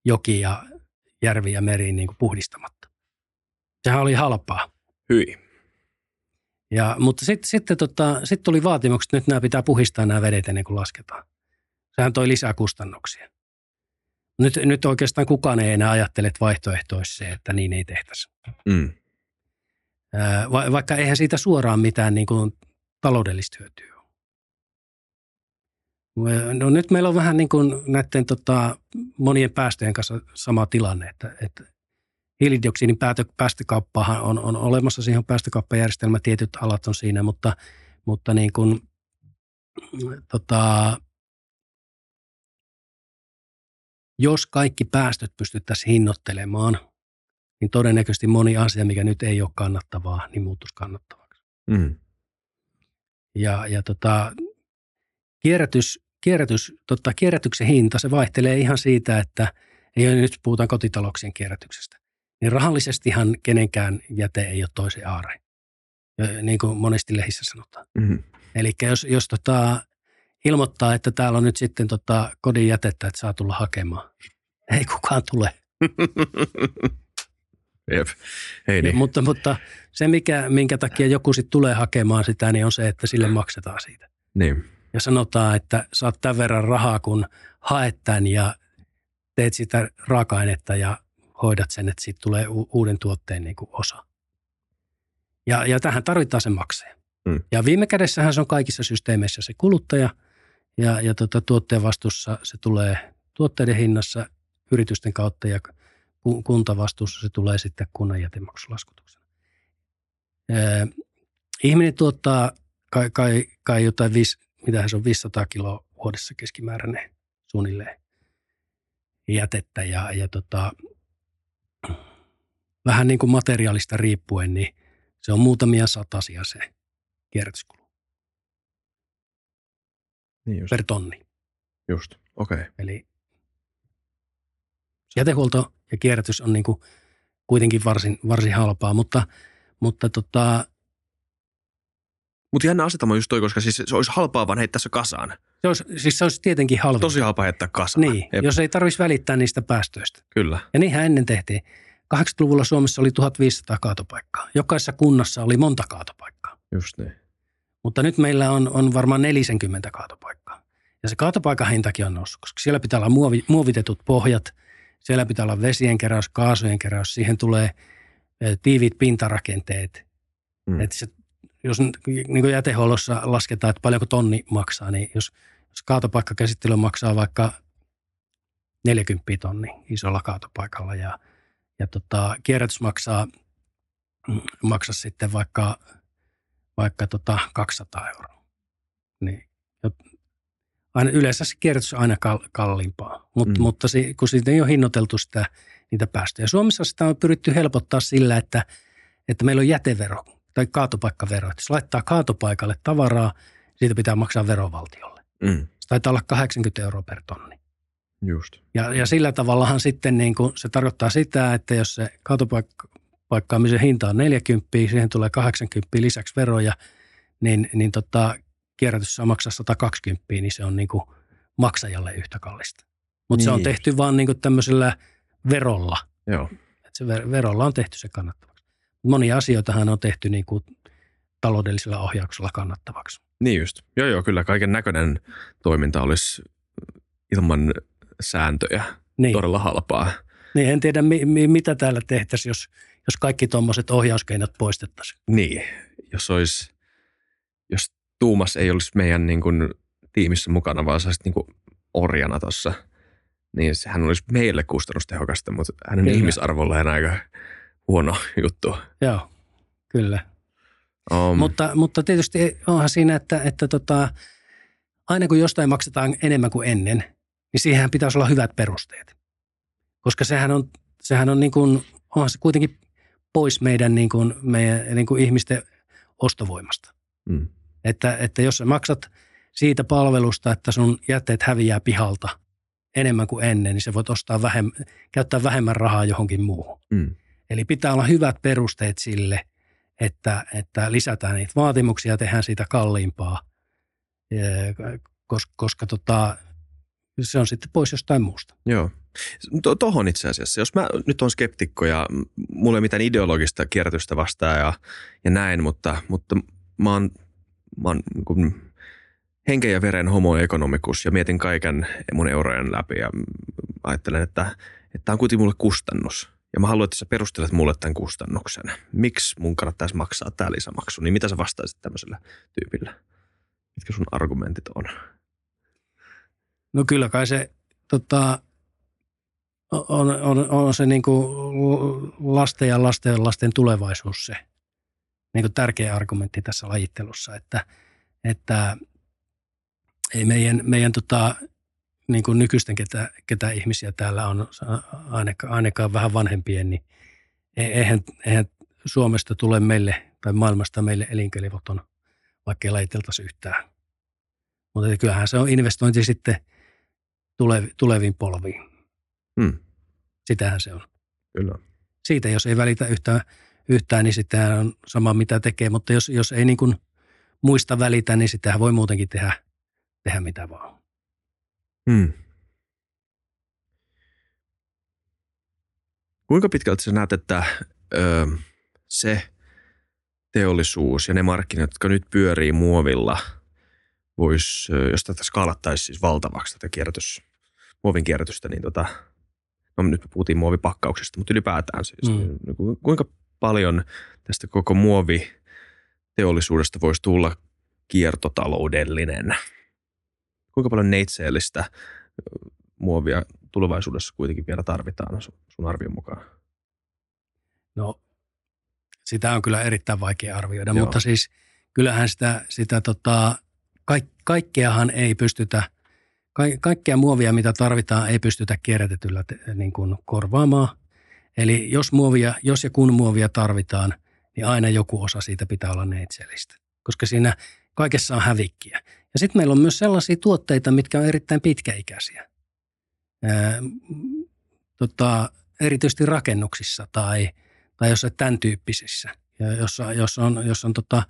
joki ja järvi ja meriin niin kuin puhdistamatta. Sehän oli halpaa. Hyi. Ja, mutta sitten sit, tota, sit tuli vaatimukset, että nyt nämä pitää puhistaa nämä vedet ennen kuin lasketaan. Sehän toi lisää kustannuksia. Nyt, nyt oikeastaan kukaan ei enää ajattele, että vaihtoehto olisi se, että niin ei tehtäisi. Mm. Va, vaikka eihän siitä suoraan mitään niin kuin taloudellista hyötyä ole. No nyt meillä on vähän niin kuin näiden tota, monien päästöjen kanssa sama tilanne, että, että hiilidioksidin päätö, päästökauppahan on, on olemassa, siihen on päästökauppajärjestelmä, tietyt alat on siinä, mutta, mutta niin kuin, tota, jos kaikki päästöt pystyttäisiin hinnoittelemaan, niin todennäköisesti moni asia, mikä nyt ei ole kannattavaa, niin muuttuisi kannattavaksi. Mm. Ja, ja tota, kierrätys, kierrätys, tota, kierrätyksen hinta, se vaihtelee ihan siitä, että ei nyt puhutaan kotitalouksien kierrätyksestä. Niin rahallisestihan kenenkään jäte ei ole toisen aare, niin kuin monesti lehissä sanotaan. Mm-hmm. Eli jos, jos tota, ilmoittaa, että täällä on nyt sitten tota kodin jätettä, että saa tulla hakemaan. Ei kukaan tule. Jep. Ei niin. mutta, mutta se, mikä, minkä takia joku sitten tulee hakemaan sitä, niin on se, että sille maksetaan siitä. Niin. Ja sanotaan, että saat tämän verran rahaa, kun haet tämän ja teet sitä raaka-ainetta ja hoidat sen, että siitä tulee u- uuden tuotteen niin kuin osa. Ja, ja tähän tarvitaan se maksaja. Mm. Ja viime kädessähän se on kaikissa systeemeissä se kuluttaja – ja, ja tota, tuotteen vastuussa se tulee tuotteiden hinnassa yritysten kautta ja kuntavastuussa se tulee sitten kunnan jätemaksulaskutuksena. ihminen tuottaa kai, kai, kai jotain, viisi, mitä se on, 500 kiloa vuodessa keskimääräinen suunnilleen jätettä ja, ja tota, vähän niin kuin materiaalista riippuen, niin se on muutamia satasia se kierrätyskulu. Niin just. per tonni. Just, okei. Okay. Eli jätehuolto ja kierrätys on niin kuin kuitenkin varsin, varsin halpaa, mutta, mutta tota, mutta jännä asetama just toi, koska siis se olisi halpaa vaan heittää se kasaan. Se olisi, siis se olisi tietenkin halpaa. Tosi halpaa heittää kasaan. Niin, Jep. jos ei tarvitsisi välittää niistä päästöistä. Kyllä. Ja niinhän ennen tehtiin. 80-luvulla Suomessa oli 1500 kaatopaikkaa. Jokaisessa kunnassa oli monta kaatopaikkaa. Just niin. Mutta nyt meillä on, on varmaan 40 kaatopaikkaa. Ja se kaatopaikan hintakin on noussut, koska siellä pitää olla muovi, muovitetut pohjat, siellä pitää olla vesien keräys, kaasujen keräys, siihen tulee tiiviit pintarakenteet. Mm. Että se, jos niin kuin jätehuollossa lasketaan, että paljonko tonni maksaa, niin jos, jos kaatopaikkakäsittely maksaa vaikka 40 tonni isolla kaatopaikalla ja, ja tota, kierrätys maksaa, mm, maksaa sitten vaikka vaikka tota 200 euroa. Niin, aina, yleensä se kierrätys on aina kalliimpaa, Mut, mm. mutta se, kun siitä ei ole hinnoiteltu sitä, niitä päästöjä. Suomessa sitä on pyritty helpottaa sillä, että, että meillä on jätevero tai kaatopaikkavero. Että jos laittaa kaatopaikalle tavaraa, siitä pitää maksaa verovaltiolle. Mm. Se taitaa olla 80 euroa per tonni. Just. Ja, ja sillä tavallahan sitten niin kuin se tarkoittaa sitä, että jos se kaatopaikka, paikkaamisen hinta on 40, siihen tulee 80 lisäksi veroja, niin, niin tota, kierrätys saa maksaa 120, niin se on niin kuin maksajalle yhtä kallista. Mutta niin. se on niin. tehty vaan niin kuin tämmöisellä verolla. Joo. Et se ver- verolla on tehty se kannattavaksi. Monia asioitahan on tehty niin kuin taloudellisella ohjauksella kannattavaksi. Niin just. Joo, joo, kyllä kaiken näköinen toiminta olisi ilman sääntöjä niin. todella halpaa. Niin, en tiedä mi- mi- mitä täällä tehtäisiin, jos jos kaikki tuommoiset ohjauskeinot poistettaisiin. Niin, jos olisi, jos Tuumas ei olisi meidän niin kuin, tiimissä mukana, vaan sä niin kuin orjana tuossa niin sehän olisi meille kustannustehokasta, mutta hänen Kyllä. ihmisarvolleen aika huono juttu. Joo, kyllä. Um, Mutta, mutta tietysti onhan siinä, että, että tota, aina kun jostain maksetaan enemmän kuin ennen, niin siihen pitäisi olla hyvät perusteet. Koska sehän on, sehän on niin kuin, onhan se kuitenkin pois meidän, niin kuin, meidän niin kuin ihmisten ostovoimasta. mm, Että, että jos sä maksat siitä palvelusta, että sun jätteet häviää pihalta enemmän kuin ennen, niin sä voit ostaa vähemmän, käyttää vähemmän rahaa johonkin muuhun. mm, Eli pitää olla hyvät perusteet sille, että, että lisätään niitä vaatimuksia ja tehdään siitä kalliimpaa, koska, koska tota, se on sitten pois jostain muusta. joo. To, tohon itse asiassa, jos mä nyt on skeptikko ja mulla ei mitään ideologista kierrätystä vastaan ja, ja näin, mutta, mutta mä oon, mä oon niin kuin henken ja veren homo economicus ja mietin kaiken mun eurojen läpi ja ajattelen, että tämä on kuitenkin mulle kustannus. Ja mä haluan, että sä perustelet mulle tämän kustannuksen. Miksi mun kannattaisi maksaa tämä lisämaksu? Niin mitä sä vastaisit tämmöiselle tyypille? Mitkä sun argumentit on? No kyllä kai se tota, on, on, on se niin lasten ja lasten lasten tulevaisuus se niin kuin tärkeä argumentti tässä lajittelussa, että, että ei meidän, meidän tota, niin kuin nykyisten, ketä, ketä ihmisiä täällä on, ainakaan, ainakaan vähän vanhempien, niin e- eihän, eihän Suomesta tule meille tai maailmasta meille elinkelvoton, vaikka ei lajiteltaisi yhtään. Mutta kyllähän se on investointi sitten tulevi, tuleviin polviin. Hmm, Sitähän se on. kyllä. Siitä jos ei välitä yhtään, yhtään niin sitähän on sama mitä tekee, mutta jos, jos ei niin kuin muista välitä, niin sitähän voi muutenkin tehdä, tehdä mitä vaan. Hmm. Kuinka pitkälti sä näet, että ö, se teollisuus ja ne markkinat, jotka nyt pyörii muovilla, vois, jos tätä skaalattaisiin siis valtavaksi tätä kierrätys, muovin kierrätystä, niin tota, no nyt me puhuttiin muovipakkauksesta, mutta ylipäätään siis, Mm. niin ku- kuinka paljon tästä koko muoviteollisuudesta voisi tulla kiertotaloudellinen? Kuinka paljon neitseellistä muovia tulevaisuudessa kuitenkin vielä tarvitaan sun- arvion mukaan? No sitä on kyllä erittäin vaikea arvioida, Joo. mutta siis kyllähän sitä, sitä tota, kaik, kaikkeahan ei pystytä, ka, kaikkea muovia mitä tarvitaan ei pystytä kierrätetyllä te, niin kuin korvaamaan. Eli jos, muovia, jos ja kun muovia tarvitaan, niin aina joku osa siitä pitää olla neitsellistä, koska siinä kaikessa on hävikkiä. Ja sitten meillä on myös sellaisia tuotteita, mitkä on erittäin pitkäikäisiä. Ää, tota, erityisesti rakennuksissa tai, tai jossain tämän tyyppisissä, ja jossa, jos on, jos on tota,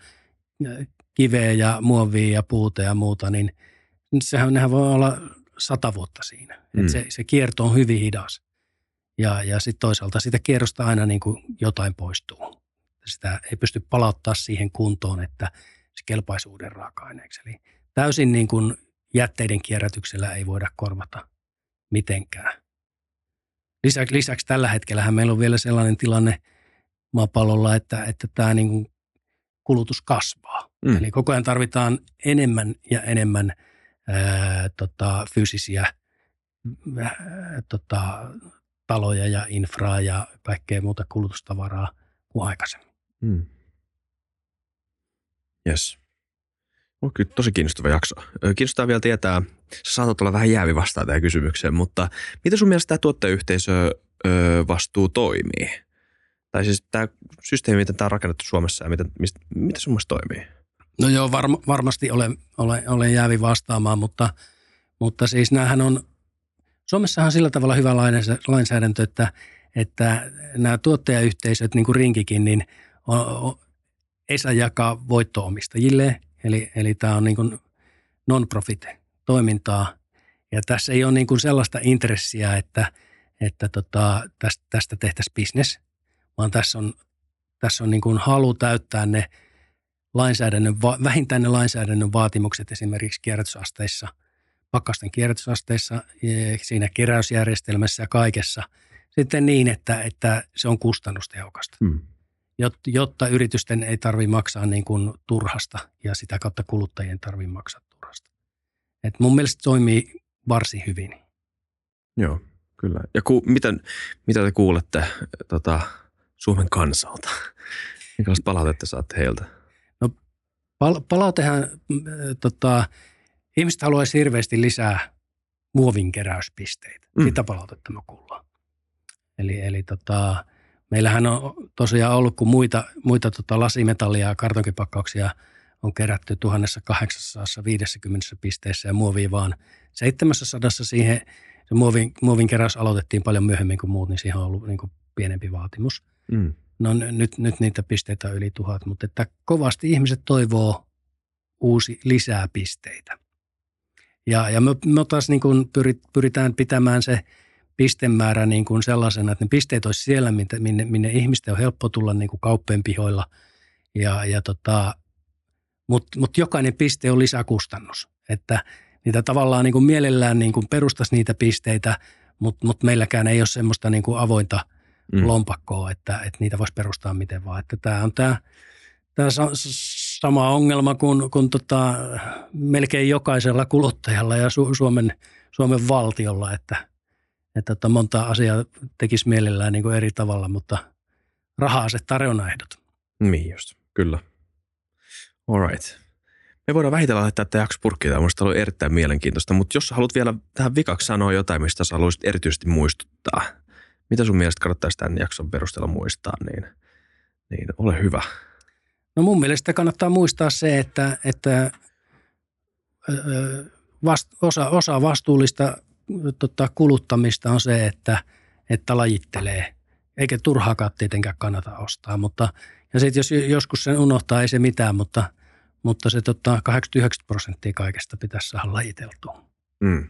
kiveä ja muovia ja puuta ja muuta, niin sehän nehän voi olla sata vuotta siinä. Mm. Et se, se kierto on hyvin hidas. Ja, ja sitten toisaalta sitä kierrosta aina niin kuin jotain poistuu. Sitä ei pysty palauttaa siihen kuntoon, että se kelpaisi uuden raaka-aineeksi. Eli täysin niin kuin jätteiden kierrätyksellä ei voida korvata mitenkään. Lisäksi, lisäksi tällä hetkellä meillä on vielä sellainen tilanne maapallolla, että, että tämä niin kuin kulutus kasvaa. Mm. Eli koko ajan tarvitaan enemmän ja enemmän ää, tota, fyysisiä ää, tota, taloja ja infraa ja kaikkea muuta kulutustavaraa kuin aikaisemmin. Mm. Yes. On kyllä tosi kiinnostava jakso. Kiinnostaa vielä tietää, sä saatat olla vähän jäävi vastaan tähän kysymykseen, mutta miten sun mielestä tämä tuottajayhteisö vastuu toimii? Tai siis tämä systeemi, miten tämä on rakennettu Suomessa ja miten, mistä, miten sun mielestä toimii? No joo, varma, varmasti olen, olen, olen jäävi vastaamaan, mutta, mutta siis näähän on, Suomessahan on sillä tavalla hyvä lainsä- lainsäädäntö, että, että nämä tuottajayhteisöt, niin kuin Rinkikin, niin on, on, ei saa jakaa voittoomistajille, eli, eli tämä on niin kuin non-profit toimintaa, ja tässä ei ole niin kuin sellaista intressiä, että, että tota, tästä, tästä tehtäisiin bisnes, vaan tässä on, tässä on niin kuin halu täyttää ne lainsäädännön, vähintään ne lainsäädännön vaatimukset esimerkiksi kierrätysasteissa, pakkasten kierrätysasteissa, e, siinä keräysjärjestelmässä ja kaikessa, sitten niin, että, että se on kustannustehokasta, Mm. Jot- jotta yritysten ei tarvitse maksaa niin kuin turhasta ja sitä kautta kuluttajien tarvitse maksaa turhasta. Et mun mielestä se toimii varsin hyvin. Joo, kyllä. Ja ku, miten, mitä te kuulette tota, Suomen kansalta? Minkälaista palautetta saatte heiltä? Pal- palautehan, äh, tota, ihmiset haluaisi hirveästi lisää muovin keräyspisteitä. Mm. Sitä palautetta me kuullaan. Eli, eli tota, meillähän on tosiaan ollut, kun muita, muita tota lasimetallia ja kartonkipakkauksia on kerätty 1850 pisteessä ja muovia vaan 700 siihen. Se muovin, muovin keräys aloitettiin paljon myöhemmin kuin muut, niin siihen on ollut niin kuin pienempi vaatimus. Mm. No nyt, nyt niitä pisteitä on yli tuhat, mutta että kovasti ihmiset toivoo uusi lisää pisteitä. Ja, ja me, me taas niin kuin pyrit, pyritään pitämään se pistemäärä niin kuin sellaisena, että ne pisteet olisi siellä, minne, minne, minne ihmisten on helppo tulla niin kuin kauppien pihoilla. Ja, ja tota, Mutta mut jokainen piste on lisäkustannus. Että niitä tavallaan niin kuin mielellään niin kuin perustaisi niitä pisteitä, mutta mut meilläkään ei ole semmoista niin kuin avointa – Mm. lompakkoa, että, että niitä voisi perustaa miten vaan. Että tämä on tämä, tämä sama ongelma kuin, kuin tota, melkein jokaisella kuluttajalla ja Su- Suomen, Suomen valtiolla, että, että tota, monta asiaa tekisi mielellään niin kuin eri tavalla, mutta rahaa se tarjonnaehdot. Niin just, kyllä. All right. Me voidaan vähitellen laittaa tämä jakso purkkiin. Tämä on ollut erittäin mielenkiintoista, mutta jos haluat vielä tähän vikaksi sanoa jotain, mistä sä haluaisit erityisesti muistuttaa, mitä sun mielestä kannattaisi tämän jakson perusteella muistaa, niin, niin ole hyvä. No mun mielestä kannattaa muistaa se, että, että vast, osa, osa vastuullista tota, kuluttamista on se, että, että lajittelee. Eikä turhaakaan tietenkään kannata ostaa, mutta ja sitten jos joskus sen unohtaa, ei se mitään, mutta, mutta se tota, 89 prosenttia kaikesta pitäisi saada lajiteltua. Mm.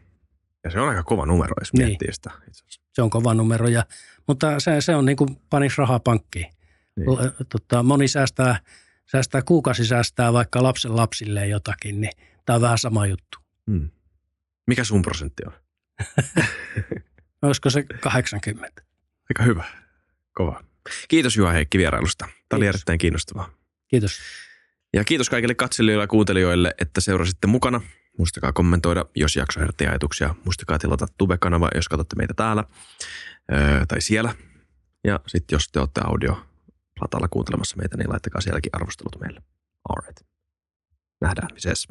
Ja se on aika kova numero, jos Niin. miettii sitä. itse. Se on kova numero, ja, mutta se, se on niin kuin panis rahaa pankkiin. Niin. Tota, moni säästää, säästää kuukausi säästää vaikka lapsen lapsille jotakin, niin tämä on vähän sama juttu. Mm. Mikä sun prosentti on? Olisiko se 80? Aika hyvä. Kova. Kiitos Juha Heikki vierailusta. Tämä oli Kiitos. erittäin kiinnostavaa. Kiitos. Ja kiitos kaikille katselijoille ja kuuntelijoille, että seurasitte mukana. Muistakaa kommentoida, jos jakso herätti ajatuksia. Muistakaa tilata Tube-kanava, jos katsotte meitä täällä öö, tai siellä. Ja sitten jos te olette audio latalla kuuntelemassa meitä, niin laittakaa sielläkin arvostelut meille. All right. Nähdään. Ses.